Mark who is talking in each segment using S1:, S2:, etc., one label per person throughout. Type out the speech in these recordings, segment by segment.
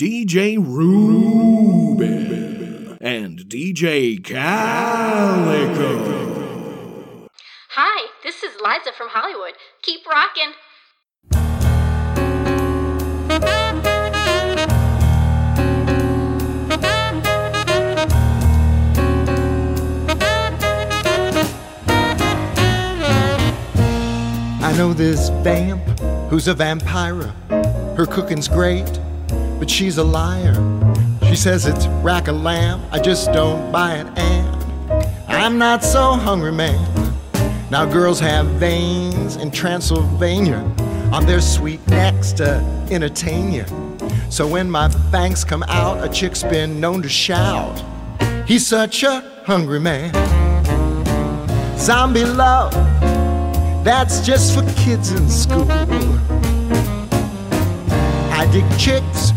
S1: DJ Ruben and DJ Calico.
S2: Hi, this is Liza from Hollywood. Keep rocking.
S3: I know this vamp who's a vampire. Her cooking's great, but she's a liar. She says it's rack a lamb. I just don't buy it, and I'm not so hungry, man. Now girls have veins in Transylvania on their sweet necks to entertain you. So when my fangs come out, a chick's been known to shout. He's such a hungry man. Zombie love, that's just for kids in school. I dig chicks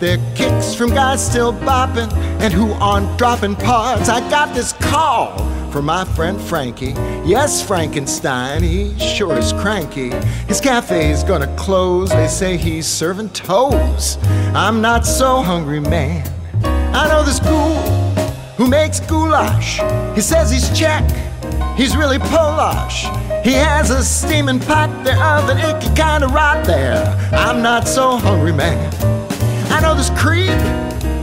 S3: their kicks from guys still bopping and who aren't dropping parts. I got this call from my friend Frankie. Yes, Frankenstein, he sure is cranky. His cafe's gonna close, they say he's serving toes. I'm not so hungry, man. I know this ghoul who makes goulash. He says he's Czech, he's really Polish. He has a steaming pot there of an icky kind of rot there. I'm not so hungry, man. I know this creep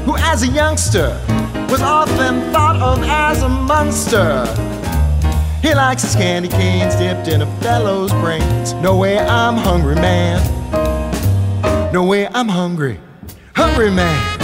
S3: who, as a youngster, was often thought of as a monster. He likes his candy canes dipped in a fellow's brains. No way I'm hungry, man. No way I'm hungry. Hungry man.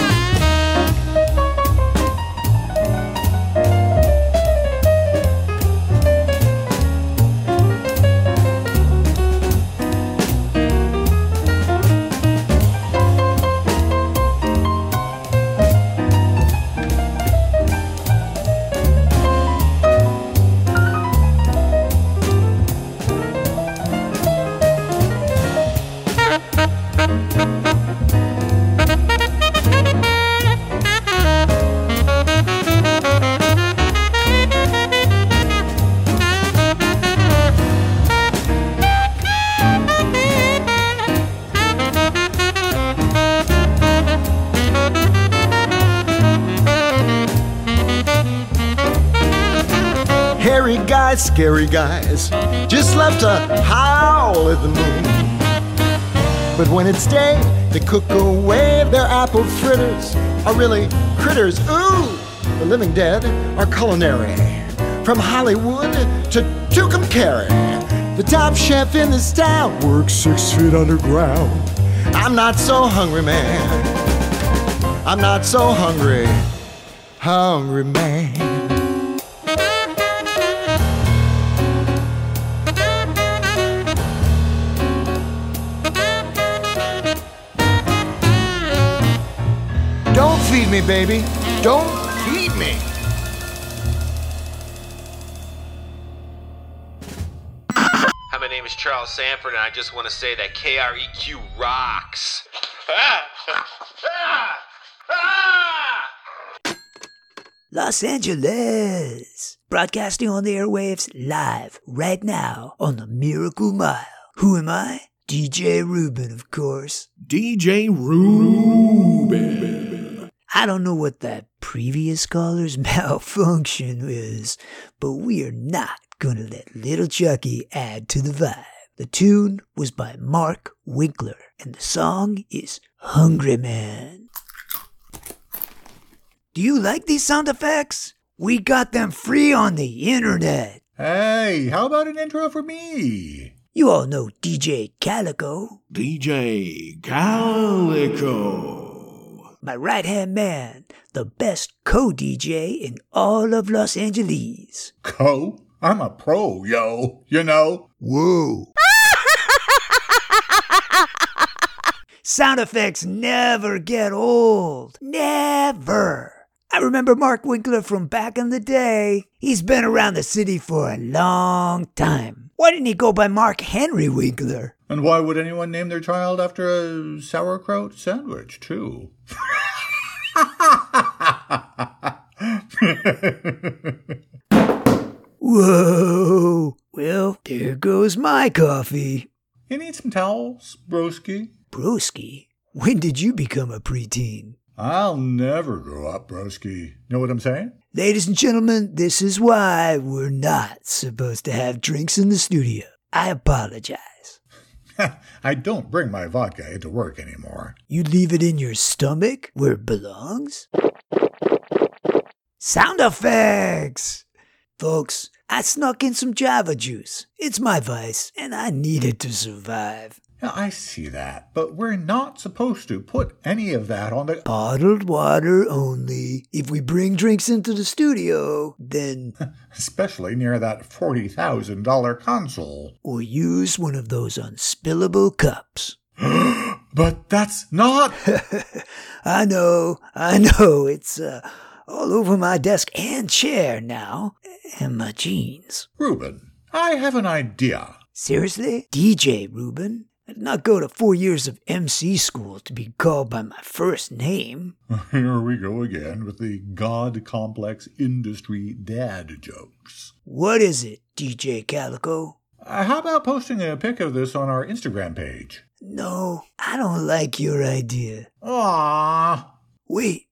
S3: Scary guys, just love to howl at the moon. But when it's day, they cook away their apple fritters are really critters. Ooh, the living dead are culinary. From Hollywood to Tucumcari, the top chef in this town works six feet underground. I'm not so hungry, man. I'm not so hungry, hungry man. Feed me, baby. Don't feed me.
S4: Hi, my name is Charles Sanford, and I just want to say that KREQ rocks.
S5: Los Angeles! Broadcasting on the airwaves live right now on the Miracle Mile. Who am I? DJ Ruben, of course.
S1: DJ Ruben.
S5: I don't know what that previous caller's malfunction is, but we are not gonna let Little Chucky add to the vibe. The tune was by Mark Winkler, and the song is Hungry Man. Do you like these sound effects? We got them free on the internet.
S6: Hey, how about an intro for me?
S5: You all know DJ Calico,
S1: DJ Calico.
S5: My right hand man, the best co DJ in all of Los Angeles.
S6: Co? I'm a pro, yo. You know?
S3: Woo.
S5: Sound effects never get old. Never. I remember Mark Winkler from back in the day. He's been around the city for a long time. Why didn't he go by Mark Henry Winkler?
S6: And why would anyone name their child after a sauerkraut sandwich, too?
S5: Whoa. Well, there goes my coffee.
S6: you need some towels, broski?
S5: Broski? When did you become a preteen?
S6: I'll never grow up, broski. Know what I'm saying?
S5: Ladies and gentlemen, this is why we're not supposed to have drinks in the studio. I apologize.
S6: I don't bring my vodka into work anymore.
S5: You leave it in your stomach where it belongs? Sound effects! Folks, I snuck in some Java juice. It's my vice, and I need it to survive.
S6: Yeah, I see that, but we're not supposed to put any of that on the.
S5: Bottled water only. If we bring drinks into the studio, then.
S6: Especially near that $40,000 console.
S5: or use one of those unspillable cups.
S6: But that's not.
S5: I know, I know, it's uh, all over my desk and chair now, and my jeans.
S6: Ruben, I have an idea.
S5: Seriously? DJ Ruben? I did not go to four years of MC school to be called by my first name.
S6: Here we go again with the God complex industry dad jokes.
S5: What is it, DJ Calico?
S6: Uh, how about posting a pic of this on our Instagram page?
S5: No, I don't like your idea.
S6: Ah,
S5: Wait,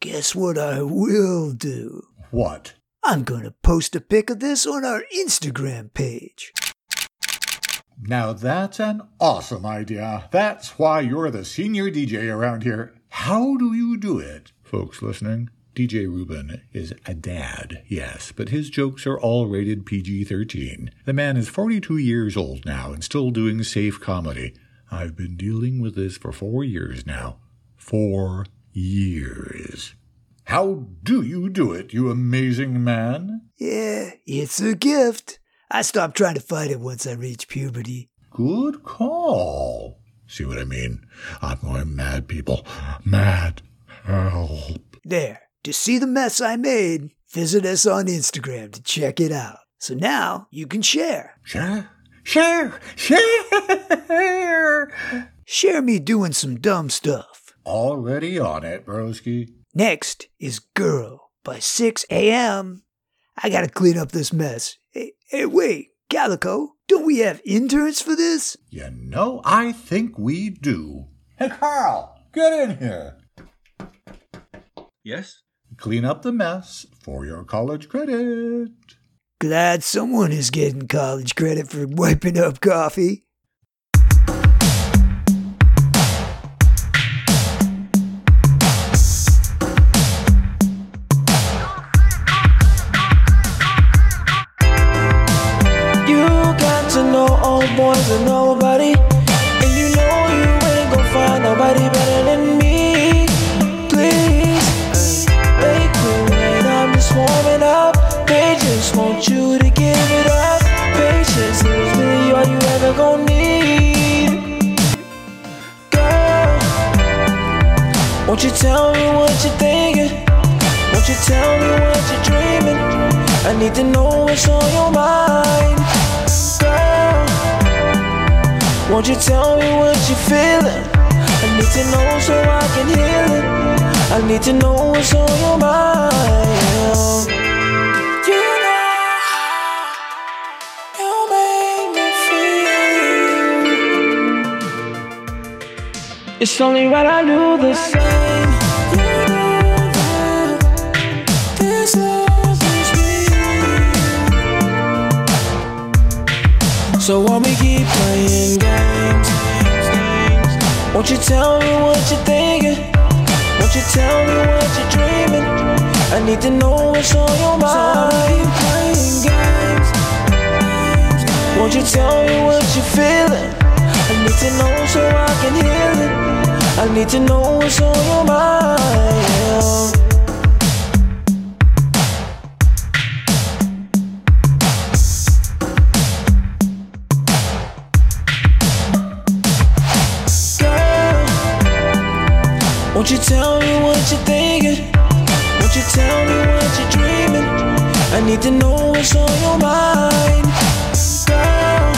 S5: guess what I will do?
S6: what?
S5: I'm gonna post a pic of this on our Instagram page.
S6: Now that's an awesome idea. That's why you're the senior DJ around here. How do you do it? Folks listening, DJ Ruben is a dad, yes, but his jokes are all rated PG 13. The man is 42 years old now and still doing safe comedy. I've been dealing with this for four years now. Four years. How do you do it, you amazing man?
S5: Yeah, it's a gift. I stopped trying to fight it once I reached puberty.
S6: Good call. See what I mean? I'm going mad, people. Mad. Help.
S5: There, to see the mess I made, visit us on Instagram to check it out. So now you can share.
S6: Share, share, share.
S5: Share me doing some dumb stuff.
S6: Already on it, broski.
S5: Next is Girl by 6 a.m. I gotta clean up this mess. Hey, hey, wait, Calico, don't we have interns for this?
S6: You know, I think we do. Hey, Carl, get in here.
S7: Yes?
S6: Clean up the mess for your college credit.
S5: Glad someone is getting college credit for wiping up coffee.
S8: Need to know what's on your mind. Girl, won't you tell me what you're feeling? I need to know so I can heal it. I need to know what's on your mind. You know you make me feel. It's only right I do the same. So while we keep playing games, won't you tell me what you're thinking? Won't you tell me what you're dreaming? I need to know what's on your mind. So keep playing games. Won't you tell me what you're feeling? I need to know so I can heal it. I need to know what's on your mind. Won't you tell me what you're thinking? Won't you tell me what you're dreaming? I need to know what's on your mind. Girl,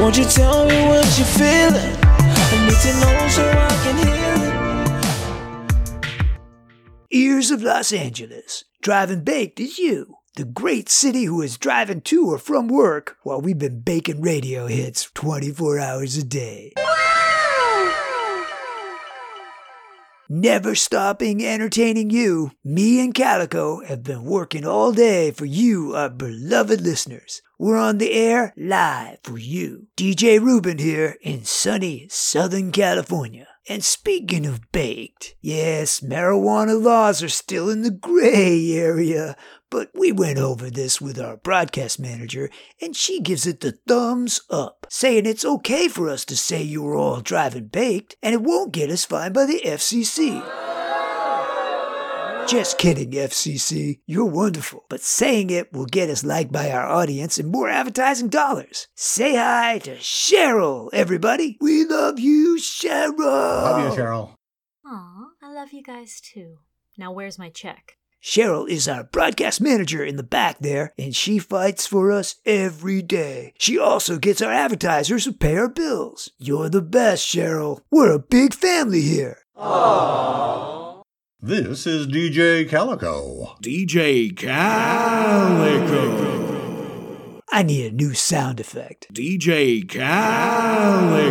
S8: won't you tell me what you're feeling? I need to know so I can heal it.
S5: Ears of Los Angeles. Driving baked is you. The great city who is driving to or from work while we've been baking radio hits 24 hours a day. Never stopping entertaining you. Me and Calico have been working all day for you, our beloved listeners. We're on the air live for you. DJ Ruben here in sunny Southern California. And speaking of baked, yes, marijuana laws are still in the gray area, but we went over this with our broadcast manager, and she gives it the thumbs up, saying it's okay for us to say you were all driving baked, and it won't get us fined by the FCC. Just kidding, FCC. You're wonderful. But saying it will get us liked by our audience and more advertising dollars. Say hi to Cheryl, everybody. We love you, Cheryl.
S6: Love you, Cheryl.
S7: Aw, I love you guys too. Now where's my check?
S5: Cheryl is our broadcast manager in the back there, and she fights for us every day. She also gets our advertisers to pay our bills. You're the best, Cheryl. We're a big family here.
S6: This is DJ Calico.
S1: DJ Calico.
S5: I need a new sound effect.
S1: DJ Calico.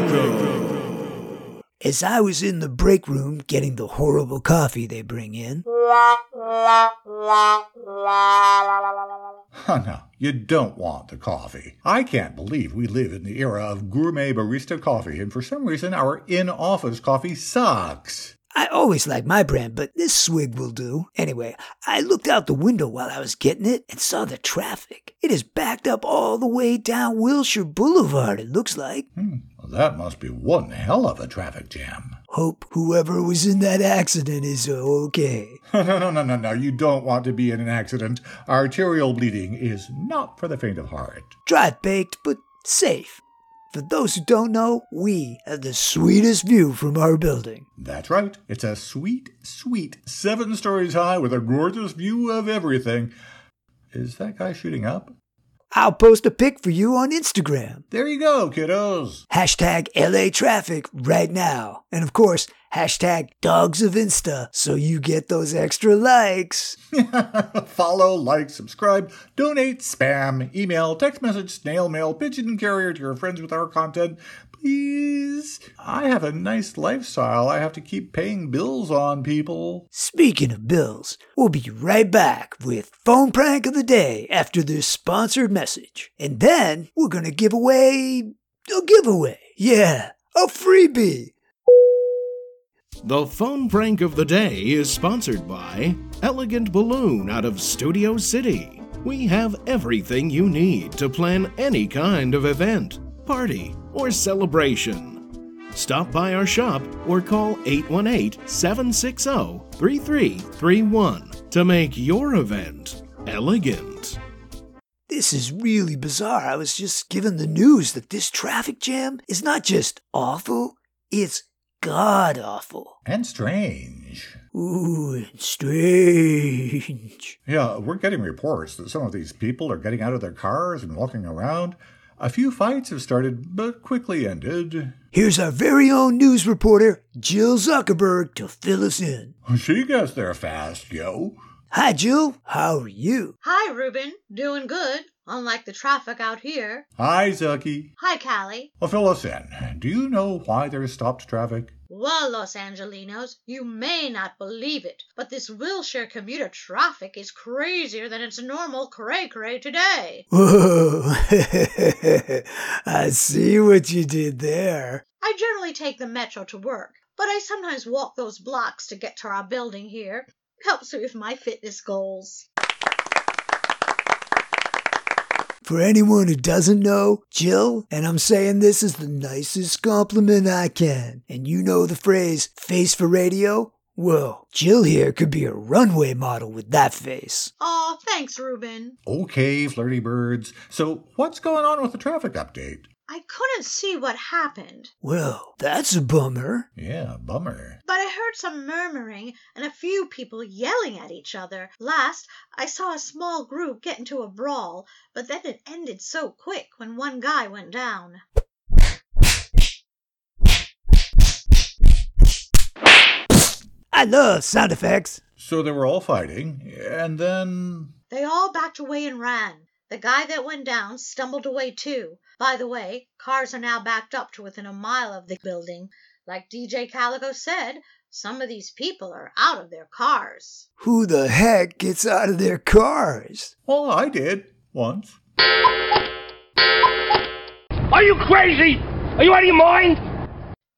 S5: As I was in the break room getting the horrible coffee they bring in,
S6: Oh, no, you don't want the coffee. I can't believe we live in the era of gourmet barista coffee, and for some reason our in office coffee sucks.
S5: I always like my brand, but this swig will do. Anyway, I looked out the window while I was getting it and saw the traffic. It is backed up all the way down Wilshire Boulevard, it looks like.
S6: Hmm, that must be one hell of a traffic jam.
S5: Hope whoever was in that accident is okay.
S6: no, no, no, no, no. You don't want to be in an accident. Arterial bleeding is not for the faint of heart.
S5: Dry baked, but safe. For those who don't know, we have the sweetest view from our building.
S6: That's right. It's a sweet, sweet seven stories high with a gorgeous view of everything. Is that guy shooting up?
S5: I'll post a pic for you on Instagram.
S6: There you go, kiddos.
S5: Hashtag LA traffic right now. And of course, hashtag dogs of Insta so you get those extra likes.
S6: Follow, like, subscribe, donate, spam, email, text message, snail mail, pigeon carrier to your friends with our content. Please. I have a nice lifestyle. I have to keep paying bills on people.
S5: Speaking of bills, we'll be right back with Phone Prank of the Day after this sponsored message. And then we're going to give away a giveaway. Yeah, a freebie.
S1: The phone prank of the day is sponsored by Elegant Balloon out of Studio City. We have everything you need to plan any kind of event, party, or celebration. Stop by our shop or call 818 760 3331 to make your event elegant.
S5: This is really bizarre. I was just given the news that this traffic jam is not just awful, it's god awful.
S6: And strange.
S5: Ooh, and strange.
S6: Yeah, we're getting reports that some of these people are getting out of their cars and walking around. A few fights have started, but quickly ended.
S5: Here's our very own news reporter, Jill Zuckerberg, to fill us in.
S6: She gets there fast, yo.
S5: Hi, Jill. How are you?
S9: Hi, Ruben. Doing good, unlike the traffic out here.
S6: Hi, Zucky.
S9: Hi, Callie.
S6: Oh, well, fill us in. Do you know why there's stopped traffic?
S9: Well, Los Angelinos, you may not believe it, but this Wilshire commuter traffic is crazier than its normal cray cray today.
S5: Whoa. I see what you did there.
S9: I generally take the metro to work, but I sometimes walk those blocks to get to our building here. Helps me with my fitness goals.
S5: For anyone who doesn't know, Jill, and I'm saying this is the nicest compliment I can, and you know the phrase face for radio? Well, Jill here could be a runway model with that face.
S9: Aw, thanks, Ruben.
S6: Okay, flirty birds. So, what's going on with the traffic update?
S9: I couldn't see what happened,
S5: Well, that's a bummer.
S6: Yeah, bummer.
S9: but I heard some murmuring and a few people yelling at each other. Last, I saw a small group get into a brawl, but then it ended so quick when one guy went down.
S5: I love sound effects.
S6: So they were all fighting, and then.
S9: They all backed away and ran. The guy that went down stumbled away too. By the way, cars are now backed up to within a mile of the building, Like DJ Calico said, some of these people are out of their cars.
S5: Who the heck gets out of their cars?
S6: Well, I did once.
S10: Are you crazy? Are you out of your mind?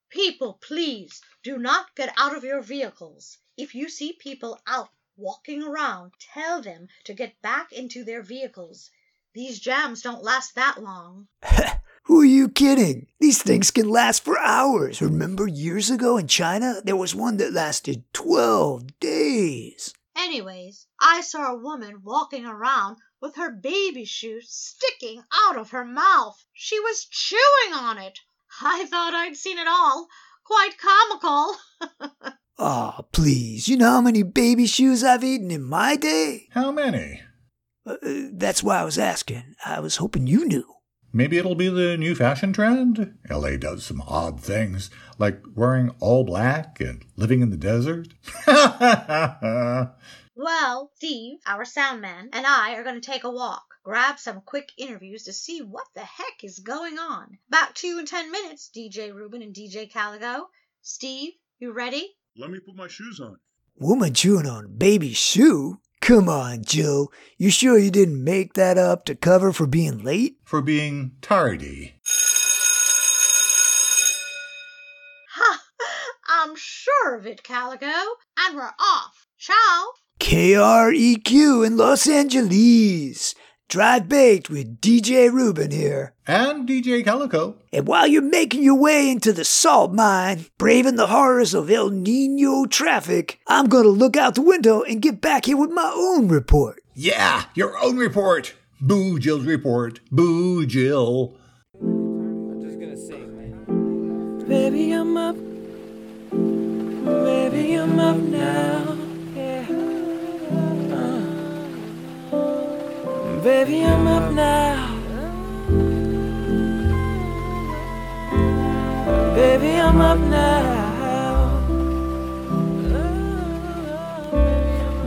S9: People, please do not get out of your vehicles. If you see people out walking around, tell them to get back into their vehicles. These jams don't last that long.
S5: Who are you kidding? These things can last for hours. Remember years ago in China, there was one that lasted 12 days.
S9: Anyways, I saw a woman walking around with her baby shoe sticking out of her mouth. She was chewing on it. I thought I'd seen it all. Quite comical.
S5: Aw, oh, ah, please. You know how many baby shoes I've eaten in my day?
S6: How many?
S5: Uh, that's why I was asking. I was hoping you knew.
S6: Maybe it'll be the new fashion trend. LA does some odd things, like wearing all black and living in the desert.
S9: well, Steve, our sound man, and I are going to take a walk, grab some quick interviews to see what the heck is going on. Back to you in 10 minutes, DJ Ruben and DJ Calico. Steve, you ready?
S11: Let me put my shoes on.
S5: Woman chewing on baby shoe? Come on, Joe. You sure you didn't make that up to cover for being late?
S6: For being tardy.
S9: Ha! I'm sure of it, Calico. And we're off. Ciao.
S5: KREQ in Los Angeles. Drive Baked with DJ Ruben here.
S6: And DJ Calico.
S5: And while you're making your way into the salt mine, braving the horrors of El Nino traffic, I'm gonna look out the window and get back here with my own report.
S6: Yeah, your own report. Boo Jill's report. Boo Jill.
S8: I'm just gonna sing. Man. Baby, I'm up. Baby, I'm up now. Baby, I'm up now. Baby, I'm up now.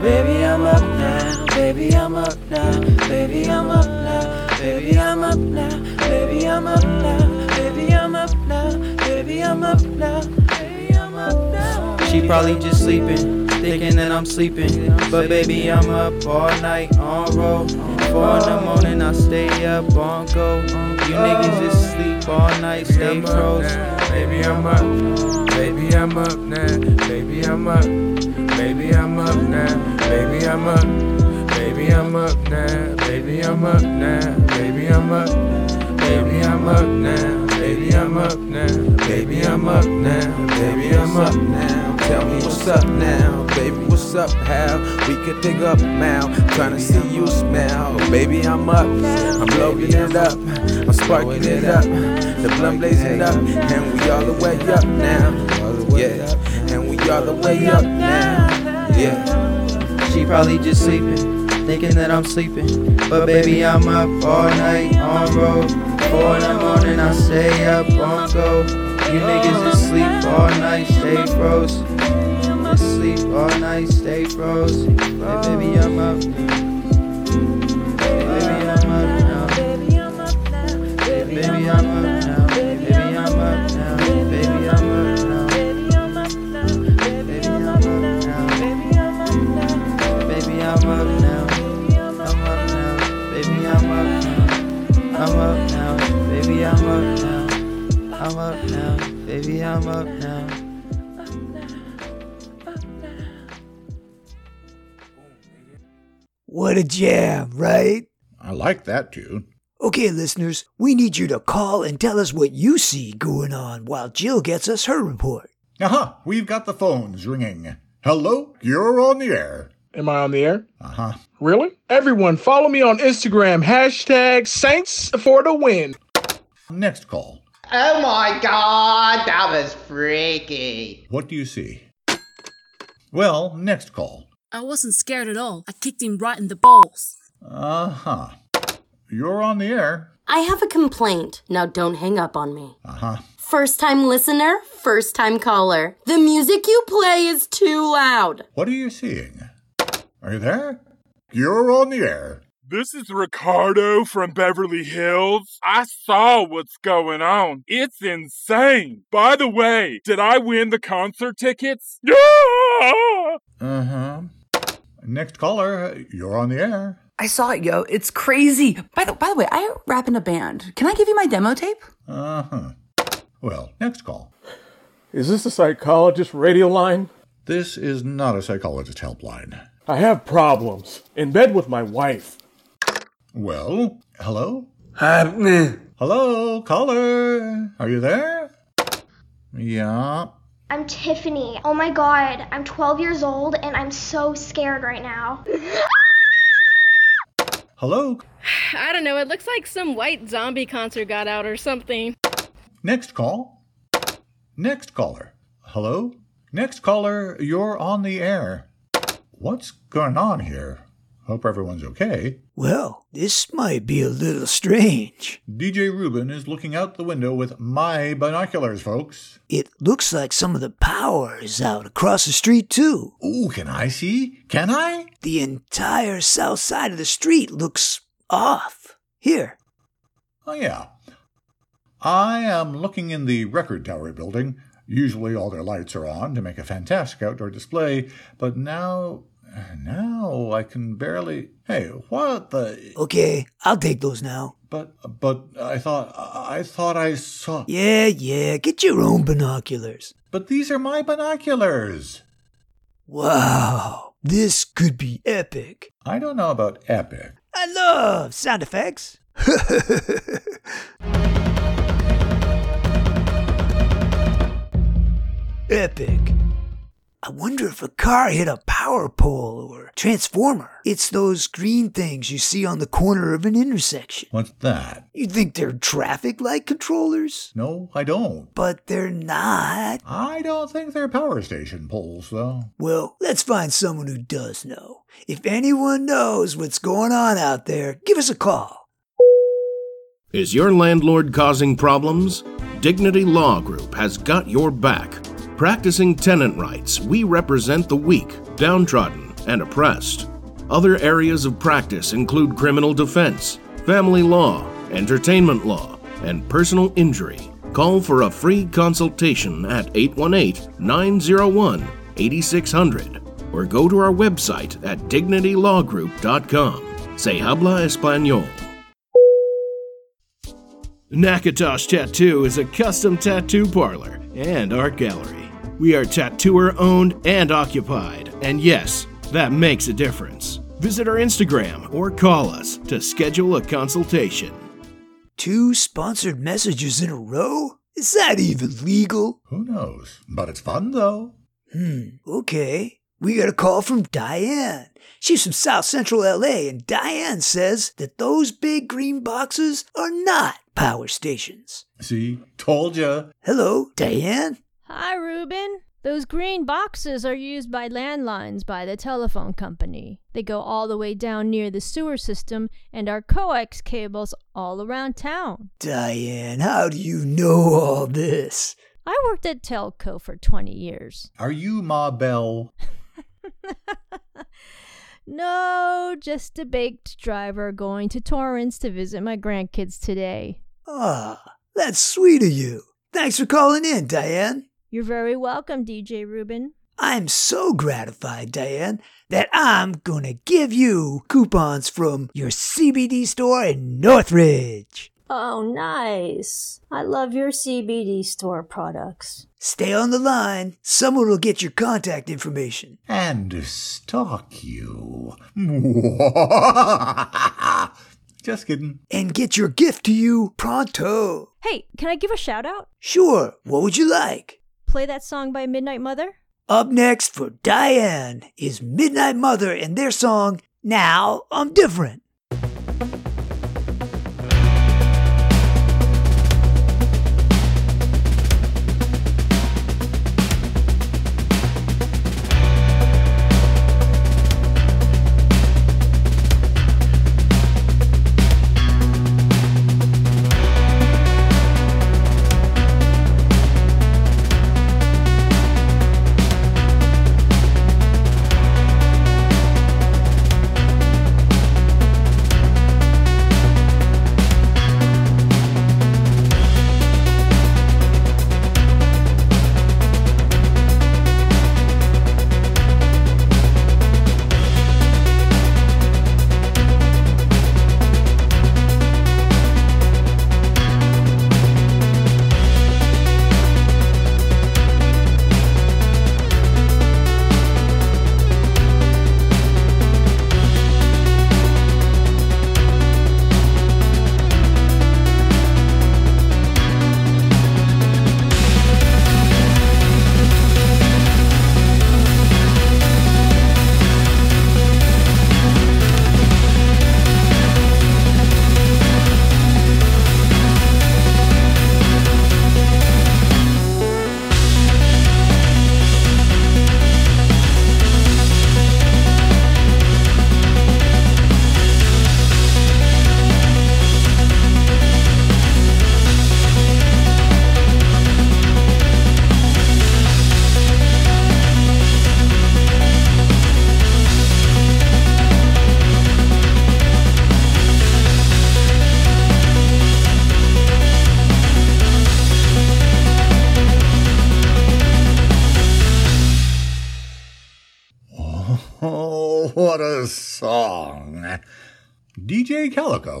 S8: Baby, I'm up now. Baby, I'm up now. Baby, I'm up now. Baby, I'm up now. Baby, I'm up now. Baby, I'm up now. Baby, I'm up now. Baby, I'm up now.
S12: She probably just sleeping, thinking that I'm sleeping. But baby, I'm up all night on roll. Four in the morning, I stay up on go. You niggas just sleep all night, stay froze.
S13: Baby, I'm up. Baby, I'm up now. Baby, I'm up. Baby, I'm up now. Baby, I'm up. Baby, I'm up now. Baby, I'm up now. Baby, I'm up. Baby, I'm up now. Baby, I'm up now. Baby, I'm up now. Baby, I'm up now. Tell me what's up now. Baby, what's up? How we could dig up now. Trying to see you smile. Baby, I'm up. I'm blowing it up. I'm sparking it up. The blunt blazing up. And we all the way up now. Yeah. And we all the way up now. Yeah.
S12: She probably just sleeping, thinking that I'm sleeping. But baby, I'm up all night on road. Four in the morning, I stay up on go. You niggas just sleep all night, stay froze. All night, stay froze. Hey, baby, I'm up. Baby, I'm up now. Baby, I'm up now. Baby, I'm up now. Baby, I'm up now. Baby, I'm up now. Baby, I'm up now. Baby, I'm up now. Baby, I'm up now. Baby, I'm up. I'm up now. Baby, I'm up now. I'm up now. Baby, I'm up now. I'm up now. Baby, I'm up now.
S5: What a jam, right?
S6: I like that tune.
S5: Okay, listeners, we need you to call and tell us what you see going on while Jill gets us her report.
S6: Aha, uh-huh, we've got the phones ringing. Hello, you're on the air.
S14: Am I on the air?
S6: Uh huh.
S14: Really? Everyone, follow me on Instagram. Hashtag Saints for the win.
S6: Next call.
S15: Oh my god, that was freaky.
S6: What do you see? Well, next call.
S16: I wasn't scared at all. I kicked him right in the balls.
S6: Uh huh. You're on the air.
S2: I have a complaint. Now don't hang up on me.
S6: Uh huh.
S2: First time listener, first time caller. The music you play is too loud.
S6: What are you seeing? Are you there? You're on the air.
S11: This is Ricardo from Beverly Hills. I saw what's going on. It's insane. By the way, did I win the concert tickets? Yeah!
S6: Uh huh. Next caller, you're on the air.
S17: I saw it, yo. It's crazy. By the by the way, I rap in a band. Can I give you my demo tape?
S6: Uh huh. Well, next call.
S14: Is this a psychologist radio line?
S6: This is not a psychologist helpline.
S14: I have problems. In bed with my wife.
S6: Well, hello?
S18: Happening.
S6: Hello, caller. Are you there? Yeah.
S19: I'm Tiffany. Oh my god, I'm 12 years old and I'm so scared right now.
S6: Hello?
S20: I don't know. It looks like some white zombie concert got out or something.
S6: Next call. Next caller. Hello? Next caller, you're on the air. What's going on here? Hope everyone's okay.
S5: Well, this might be a little strange.
S6: DJ Ruben is looking out the window with my binoculars, folks.
S5: It looks like some of the power is out across the street, too.
S6: Ooh, can I see? Can I?
S5: The entire south side of the street looks off. Here.
S6: Oh, yeah. I am looking in the record tower building. Usually all their lights are on to make a fantastic outdoor display, but now now I can barely. Hey, what the?
S5: Okay, I'll take those now.
S6: But but I thought I thought I saw.
S5: Yeah, yeah, get your own binoculars.
S6: But these are my binoculars.
S5: Wow, this could be epic.
S6: I don't know about epic.
S5: I love sound effects. epic. I wonder if a car hit a power pole or transformer. It's those green things you see on the corner of an intersection.
S6: What's that?
S5: You think they're traffic light controllers?
S6: No, I don't.
S5: But they're not.
S6: I don't think they're power station poles, though.
S5: Well, let's find someone who does know. If anyone knows what's going on out there, give us a call.
S1: Is your landlord causing problems? Dignity Law Group has got your back. Practicing tenant rights, we represent the weak, downtrodden, and oppressed. Other areas of practice include criminal defense, family law, entertainment law, and personal injury. Call for a free consultation at 818 901 8600 or go to our website at dignitylawgroup.com. Se habla español. Nakatosh Tattoo is a custom tattoo parlor and art gallery. We are tattooer owned and occupied, and yes, that makes a difference. Visit our Instagram or call us to schedule a consultation.
S5: Two sponsored messages in a row? Is that even legal?
S6: Who knows? But it's fun, though.
S5: Hmm, okay. We got a call from Diane. She's from South Central LA, and Diane says that those big green boxes are not power stations.
S6: See? Told ya.
S5: Hello, Diane?
S21: Hi, Ruben. Those green boxes are used by landlines by the telephone company. They go all the way down near the sewer system and are coax cables all around town.
S5: Diane, how do you know all this?
S21: I worked at Telco for 20 years.
S6: Are you Ma Bell?
S21: no, just a baked driver going to Torrance to visit my grandkids today.
S5: Ah, that's sweet of you. Thanks for calling in, Diane.
S21: You're very welcome, DJ Ruben.
S5: I'm so gratified, Diane, that I'm gonna give you coupons from your CBD store in Northridge.
S22: Oh, nice. I love your CBD store products.
S5: Stay on the line. Someone will get your contact information.
S6: And stalk you. Just kidding.
S5: And get your gift to you pronto.
S21: Hey, can I give a shout out?
S5: Sure. What would you like?
S21: Play that song by Midnight Mother?
S5: Up next for Diane is Midnight Mother and their song, Now I'm Different.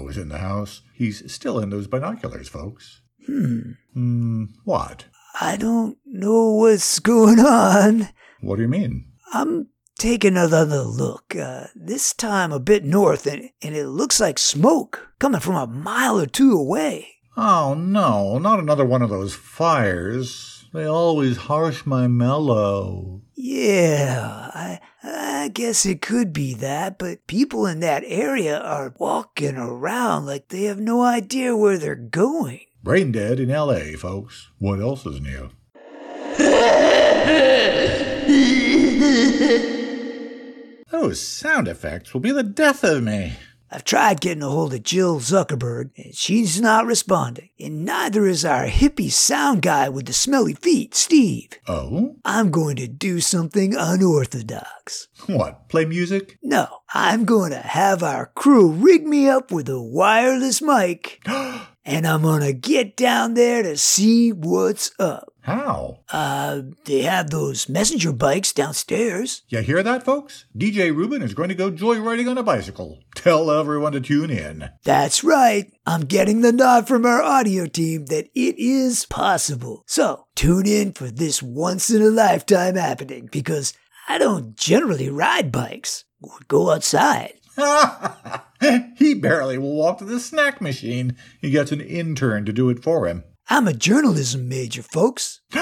S6: Is in the house. He's still in those binoculars, folks.
S5: Hmm.
S6: Hmm, what?
S5: I don't know what's going on.
S6: What do you mean?
S5: I'm taking another look. Uh, this time a bit north, and, and it looks like smoke coming from a mile or two away.
S6: Oh, no, not another one of those fires. They always harsh my mellow.
S5: Yeah, I, I guess it could be that, but people in that area are walking around like they have no idea where they're going.
S6: Brain dead in L.A., folks. What else is new? Those sound effects will be the death of me.
S5: I've tried getting a hold of Jill Zuckerberg, and she's not responding. And neither is our hippie sound guy with the smelly feet, Steve.
S6: Oh?
S5: I'm going to do something unorthodox.
S6: What, play music?
S5: No, I'm going to have our crew rig me up with a wireless mic, and I'm going to get down there to see what's up.
S6: How?
S5: Uh, they have those messenger bikes downstairs.
S6: You hear that, folks? DJ Ruben is going to go joyriding on a bicycle. Tell everyone to tune in.
S5: That's right. I'm getting the nod from our audio team that it is possible. So, tune in for this once in a lifetime happening because I don't generally ride bikes or go outside.
S6: he barely will walk to the snack machine. He gets an intern to do it for him.
S5: I'm a journalism major, folks.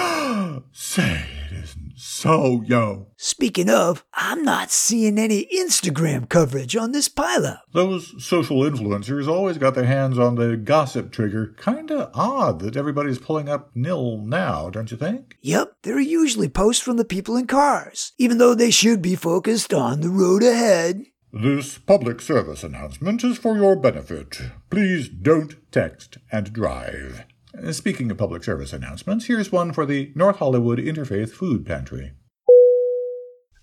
S6: Say it isn't so, yo.
S5: Speaking of, I'm not seeing any Instagram coverage on this pileup.
S6: Those social influencers always got their hands on the gossip trigger. Kinda odd that everybody's pulling up nil now, don't you think?
S5: Yep, there are usually posts from the people in cars, even though they should be focused on the road ahead.
S6: This public service announcement is for your benefit. Please don't text and drive. Speaking of public service announcements, here's one for the North Hollywood Interfaith Food Pantry.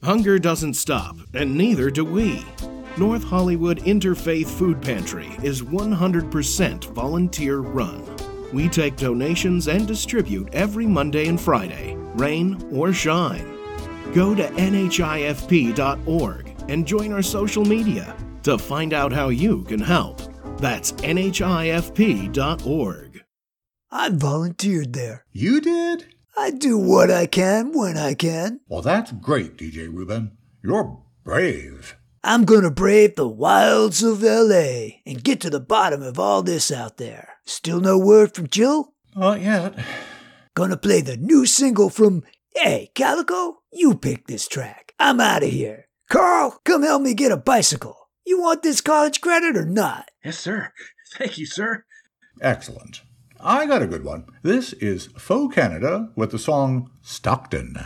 S1: Hunger doesn't stop, and neither do we. North Hollywood Interfaith Food Pantry is 100% volunteer run. We take donations and distribute every Monday and Friday, rain or shine. Go to nhifp.org and join our social media to find out how you can help. That's nhifp.org.
S5: I volunteered there.
S6: You did?
S5: I do what I can when I can.
S6: Well, that's great, DJ Ruben. You're brave.
S5: I'm gonna brave the wilds of LA and get to the bottom of all this out there. Still no word from Jill?
S6: Not yet.
S5: Gonna play the new single from. Hey, Calico, you pick this track. I'm out of here. Carl, come help me get a bicycle. You want this college credit or not?
S23: Yes, sir. Thank you, sir.
S6: Excellent. I got a good one. This is Faux Canada with the song Stockton.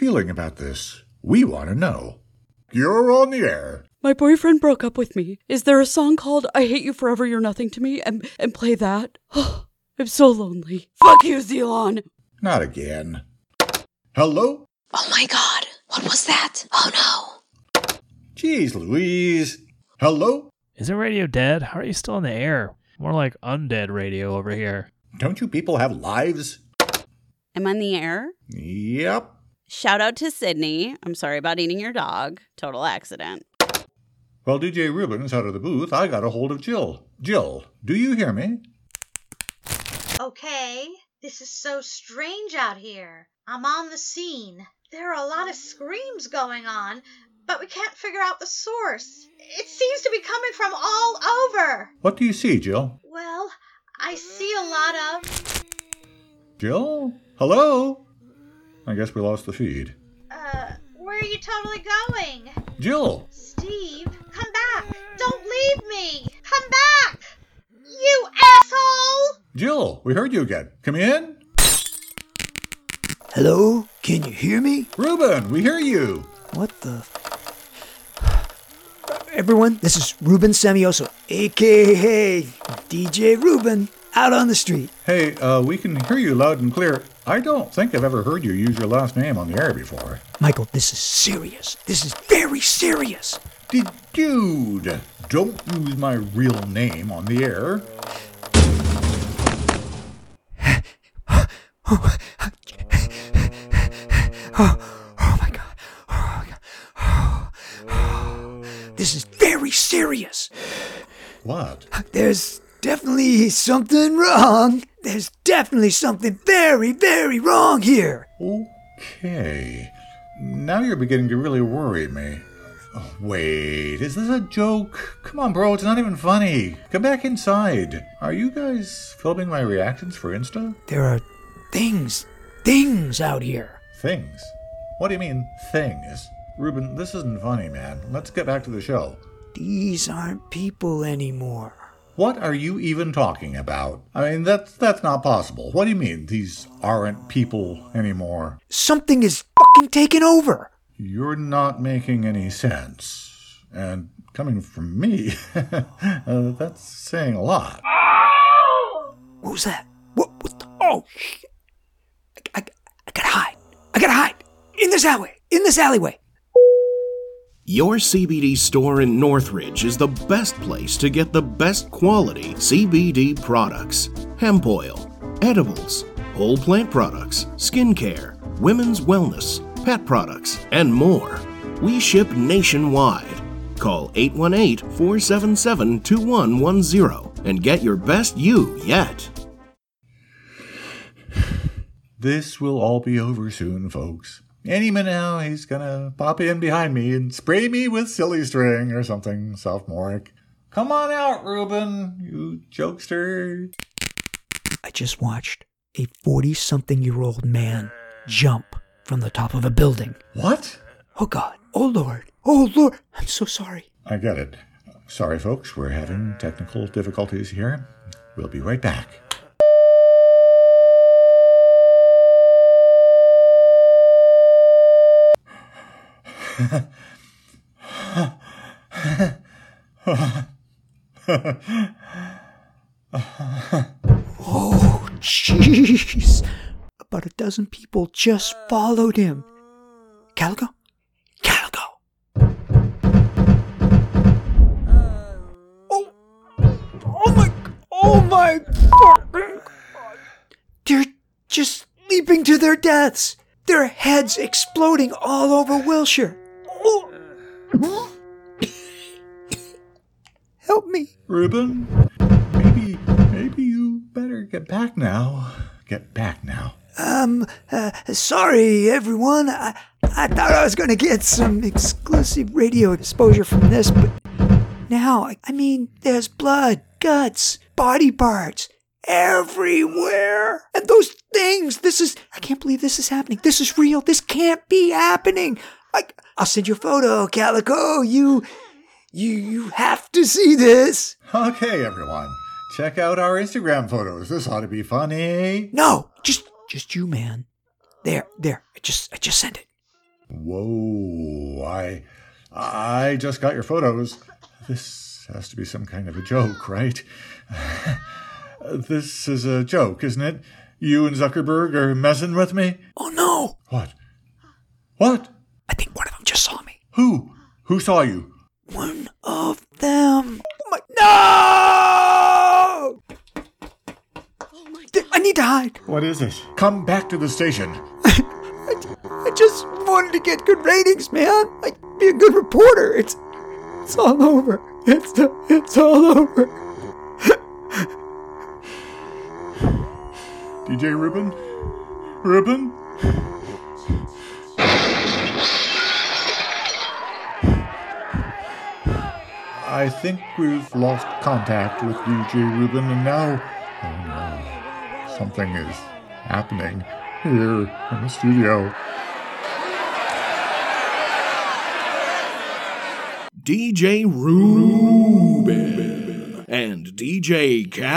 S6: Feeling about this? We want to know. You're on the air.
S24: My boyfriend broke up with me. Is there a song called I Hate You Forever, You're Nothing to Me? And, and play that? I'm so lonely. Fuck you, Zelon.
S6: Not again. Hello?
S25: Oh my god, what was that? Oh no.
S6: Jeez Louise. Hello?
S26: Isn't radio dead? How are you still in the air? More like undead radio over here.
S6: Don't you people have lives?
S27: I'm on the air.
S6: Yep.
S27: Shout out to Sydney. I'm sorry about eating your dog. Total accident.
S6: While DJ Ruben's out of the booth, I got a hold of Jill. Jill, do you hear me?
S9: Okay, this is so strange out here. I'm on the scene. There are a lot of screams going on, but we can't figure out the source. It seems to be coming from all over.
S6: What do you see, Jill?
S9: Well, I see a lot of.
S6: Jill? Hello? I guess we lost the feed.
S9: Uh, where are you totally going?
S6: Jill!
S9: Steve, come back! Don't leave me! Come back! You asshole!
S6: Jill, we heard you again. Come in.
S5: Hello? Can you hear me?
S6: Ruben, we hear you.
S5: What the? Everyone, this is Ruben Semioso, aka DJ Ruben, out on the street.
S6: Hey, uh, we can hear you loud and clear. I don't think I've ever heard you use your last name on the air before.
S5: Michael, this is serious. This is very serious.
S6: Did dude, don't use my real name on the air.
S5: Oh, oh my god. Oh my god. Oh, this is very serious.
S6: What?
S5: There's definitely something wrong. There's definitely something very, very wrong here.
S6: Okay. Now you're beginning to really worry me. Oh, wait, is this a joke? Come on, bro, it's not even funny. Come back inside. Are you guys filming my reactions for Insta?
S5: There are things, things out here.
S6: Things? What do you mean, things? Ruben, this isn't funny, man. Let's get back to the show.
S5: These aren't people anymore.
S6: What are you even talking about? I mean, that's that's not possible. What do you mean these aren't people anymore?
S5: Something is fucking taken over.
S6: You're not making any sense. And coming from me, uh, that's saying a lot.
S5: What was that? What? what the, oh, shit. I, I, I gotta hide. I gotta hide. In this alleyway. In this alleyway.
S1: Your CBD store in Northridge is the best place to get the best quality CBD products hemp oil, edibles, whole plant products, skincare, women's wellness, pet products, and more. We ship nationwide. Call 818 477 2110 and get your best you yet.
S6: This will all be over soon, folks. Any minute now, he's gonna pop in behind me and spray me with silly string or something sophomoric. Come on out, Ruben, you jokester.
S5: I just watched a 40 something year old man jump from the top of a building.
S6: What?
S5: Oh God. Oh Lord. Oh Lord. I'm so sorry.
S6: I get it. Sorry, folks, we're having technical difficulties here. We'll be right back.
S5: Oh, jeez. About a dozen people just followed him. Calico? Calico! Oh, oh my, oh my God. They're just leaping to their deaths. Their heads exploding all over Wilshire. Help me.
S6: Ruben, maybe, maybe you better get back now. Get back now.
S5: Um, uh, sorry, everyone. I, I thought I was going to get some exclusive radio exposure from this, but now, I, I mean, there's blood, guts, body parts everywhere. And those things, this is, I can't believe this is happening. This is real. This can't be happening. I, I'll send you a photo, Calico. Oh, you, you, you have to see this.
S6: Okay, everyone. Check out our Instagram photos. This ought to be funny.
S5: No, just, just you, man. There, there. I just, I just sent it.
S6: Whoa, I I just got your photos. This has to be some kind of a joke, right? this is a joke, isn't it? You and Zuckerberg are messing with me?
S5: Oh no!
S6: What? What?
S5: I think one of them just saw me.
S6: Who? Who saw you?
S5: One of them. Oh my, no! Oh Th- I need to hide.
S6: What is it? Come back to the station.
S5: I I just wanted to get good ratings, man. Like, be a good reporter. It's, it's all over. It's, it's all over.
S6: DJ Ruben? Ruben? I think we've lost contact with DJ Ruben, and now, oh no, something is happening here in the studio.
S1: DJ Ruben and DJ Calico.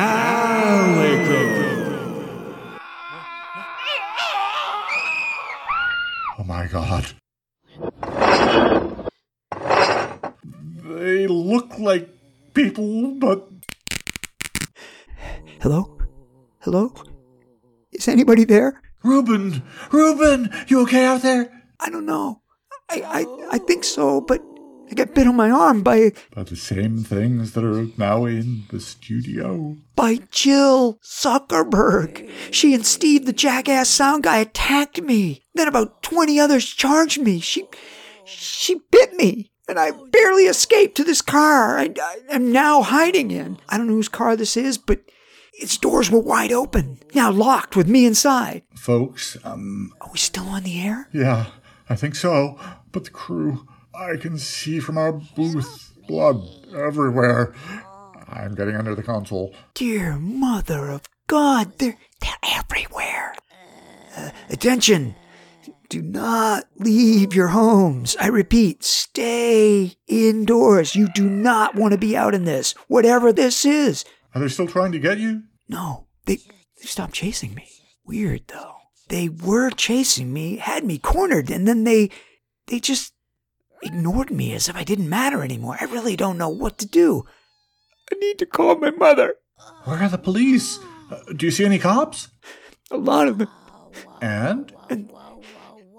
S6: Oh my god. They look like people, but
S5: Hello? Hello? Is anybody there?
S6: Ruben! Ruben! You okay out there?
S5: I don't know. I, I, I think so, but I got bit on my arm by
S6: By the same things that are now in the studio.
S5: by Jill Zuckerberg. She and Steve, the jackass sound guy, attacked me. Then about 20 others charged me. She she bit me, and I barely escaped to this car I, I am now hiding in. I don't know whose car this is, but its doors were wide open, now locked with me inside.
S6: Folks, um,
S5: Are we still on the air?
S6: yeah, I think so. But the crew, I can see from our booth blood everywhere. I'm getting under the console.
S5: Dear Mother of God, they're, they're everywhere. Uh, attention! Do not leave your homes. I repeat, stay indoors. You do not want to be out in this, whatever this is.
S6: Are they still trying to get you?
S5: No, they, they stopped chasing me. Weird, though. They were chasing me, had me cornered, and then they, they just ignored me as if I didn't matter anymore. I really don't know what to do. I need to call my mother.
S6: Where are the police? Uh, do you see any cops?
S5: A lot of them.
S6: And?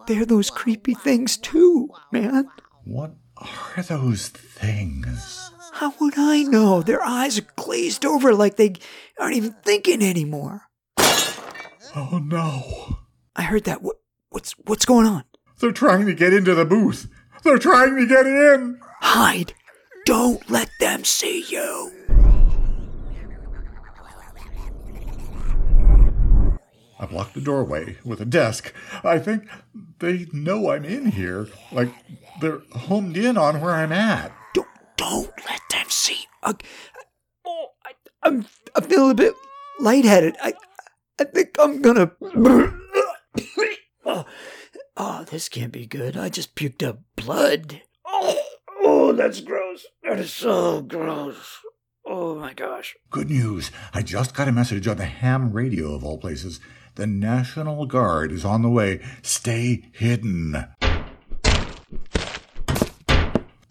S5: They're those creepy things too, man.
S6: What are those things?
S5: How would I know? Their eyes are glazed over like they aren't even thinking anymore.
S6: Oh no.
S5: I heard that. What, what's what's going on?
S6: They're trying to get into the booth. They're trying to get in.
S5: Hide. Don't let them see you.
S6: I blocked the doorway with a desk. I think they know I'm in here. Like they're homed in on where I'm at.
S5: Don't don't let them see. Uh, oh, I, I'm I feel a bit lightheaded. I I think I'm gonna. Oh, this can't be good. I just puked up blood. Oh, oh, that's gross. That is so gross. Oh my gosh.
S6: Good news. I just got a message on the ham radio of all places. The National Guard is on the way. Stay hidden.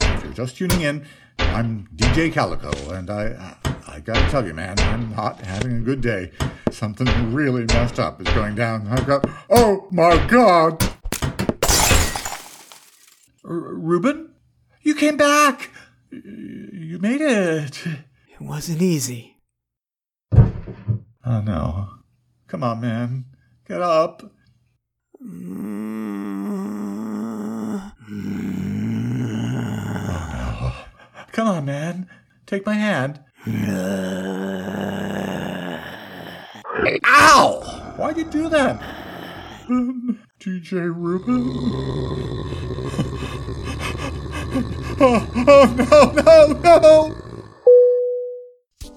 S6: If you're just tuning in, I'm DJ Calico, and I, I, I gotta tell you, man, I'm not having a good day. Something really messed up is going down. I've got, oh my god! R- Ruben? You came back! You made it!
S5: It wasn't easy.
S6: Oh no. Come on, man. Get up. Come on, man. Take my hand. Ow! Why'd you do that? Um, DJ Ruben? oh, oh, no, no, no!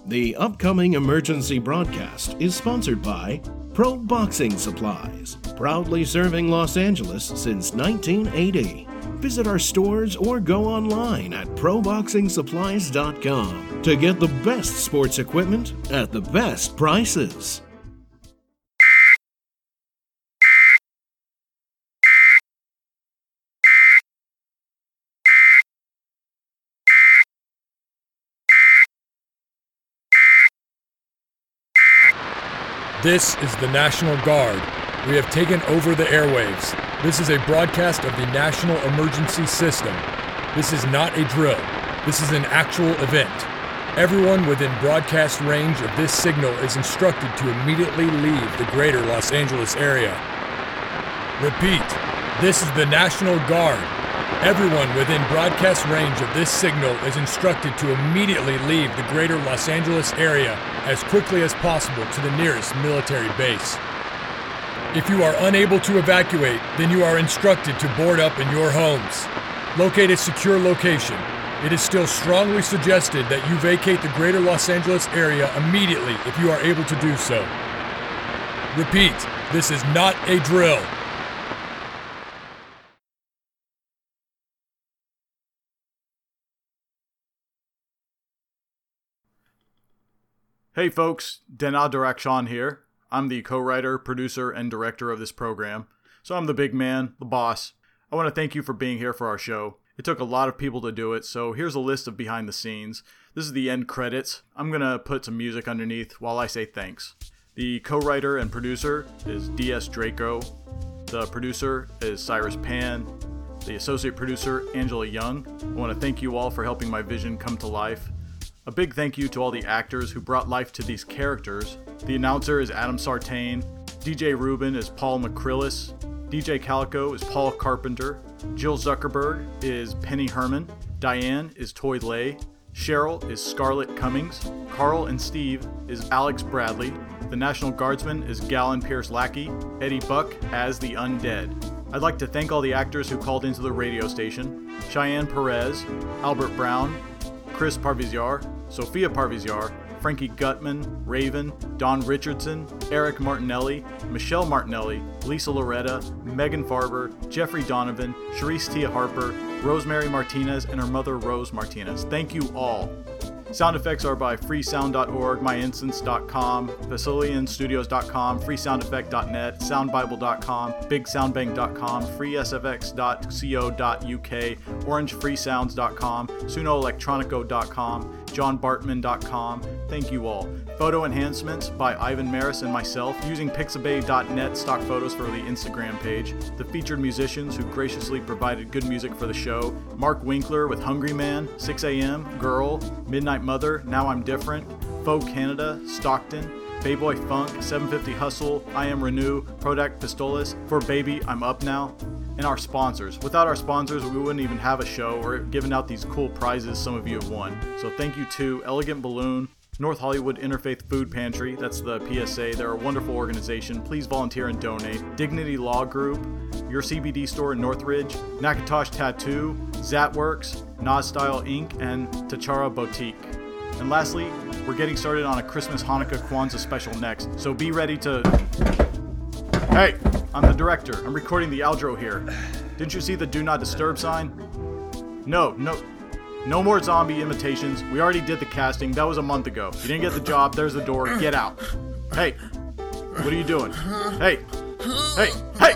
S1: The upcoming emergency broadcast is sponsored by Pro Boxing Supplies, proudly serving Los Angeles since 1980. Visit our stores or go online at proboxingsupplies.com to get the best sports equipment at the best prices.
S28: This is the National Guard. We have taken over the airwaves. This is a broadcast of the National Emergency System. This is not a drill. This is an actual event. Everyone within broadcast range of this signal is instructed to immediately leave the greater Los Angeles area. Repeat, this is the National Guard. Everyone within broadcast range of this signal is instructed to immediately leave the greater Los Angeles area as quickly as possible to the nearest military base. If you are unable to evacuate, then you are instructed to board up in your homes. Locate a secure location. It is still strongly suggested that you vacate the greater Los Angeles area immediately if you are able to do so. Repeat, this is not a drill.
S29: Hey folks, Dena Direction here. I'm the co writer, producer, and director of this program, so I'm the big man, the boss. I want to thank you for being here for our show. It took a lot of people to do it, so here's a list of behind the scenes. This is the end credits. I'm gonna put some music underneath while I say thanks. The co writer and producer is D.S. Draco. The producer is Cyrus Pan. The associate producer, Angela Young. I want to thank you all for helping my vision come to life. A big thank you to all the actors who brought life to these characters. The announcer is Adam Sartain. DJ Ruben is Paul McCrillis. DJ Calico is Paul Carpenter. Jill Zuckerberg is Penny Herman. Diane is Toy Lay. Cheryl is Scarlett Cummings. Carl and Steve is Alex Bradley. The National Guardsman is Gallon Pierce Lackey. Eddie Buck as the Undead. I'd like to thank all the actors who called into the radio station Cheyenne Perez, Albert Brown, Chris Parviziar, Sophia Parviziar, Frankie Gutman, Raven, Don Richardson, Eric Martinelli, Michelle Martinelli, Lisa Loretta, Megan Farber, Jeffrey Donovan, Sharice Tia Harper, Rosemary Martinez, and her mother Rose Martinez. Thank you all. Sound effects are by freesound.org, myinstants.com, Basilianstudios.com, freesoundeffect.net, soundbible.com, bigsoundbank.com, freesfx.co.uk, orangefreesounds.com, sunoelectronico.com, johnbartman.com. Thank you all. Photo enhancements by Ivan Maris and myself using pixabay.net stock photos for the Instagram page. The featured musicians who graciously provided good music for the show Mark Winkler with Hungry Man, 6 a.m., Girl, Midnight Mother, Now I'm Different, Folk Canada, Stockton, Bayboy Funk, 750 Hustle, I Am Renew, Prodac Pistolas, For Baby, I'm Up Now, and our sponsors. Without our sponsors, we wouldn't even have a show or giving out these cool prizes some of you have won. So thank you to Elegant Balloon, North Hollywood Interfaith Food Pantry, that's the PSA. They're a wonderful organization. Please volunteer and donate. Dignity Law Group, your CBD store in Northridge, Nakatosh Tattoo, Zatworks, Nas Style Inc., and Tachara Boutique. And lastly, we're getting started on a Christmas, Hanukkah, Kwanzaa special next, so be ready to. Hey, I'm the director. I'm recording the outro here. Didn't you see the do not disturb sign? No, no. No more zombie imitations. We already did the casting. That was a month ago. You didn't get the job. There's the door. Get out. Hey. What are you doing? Hey. Hey. Hey.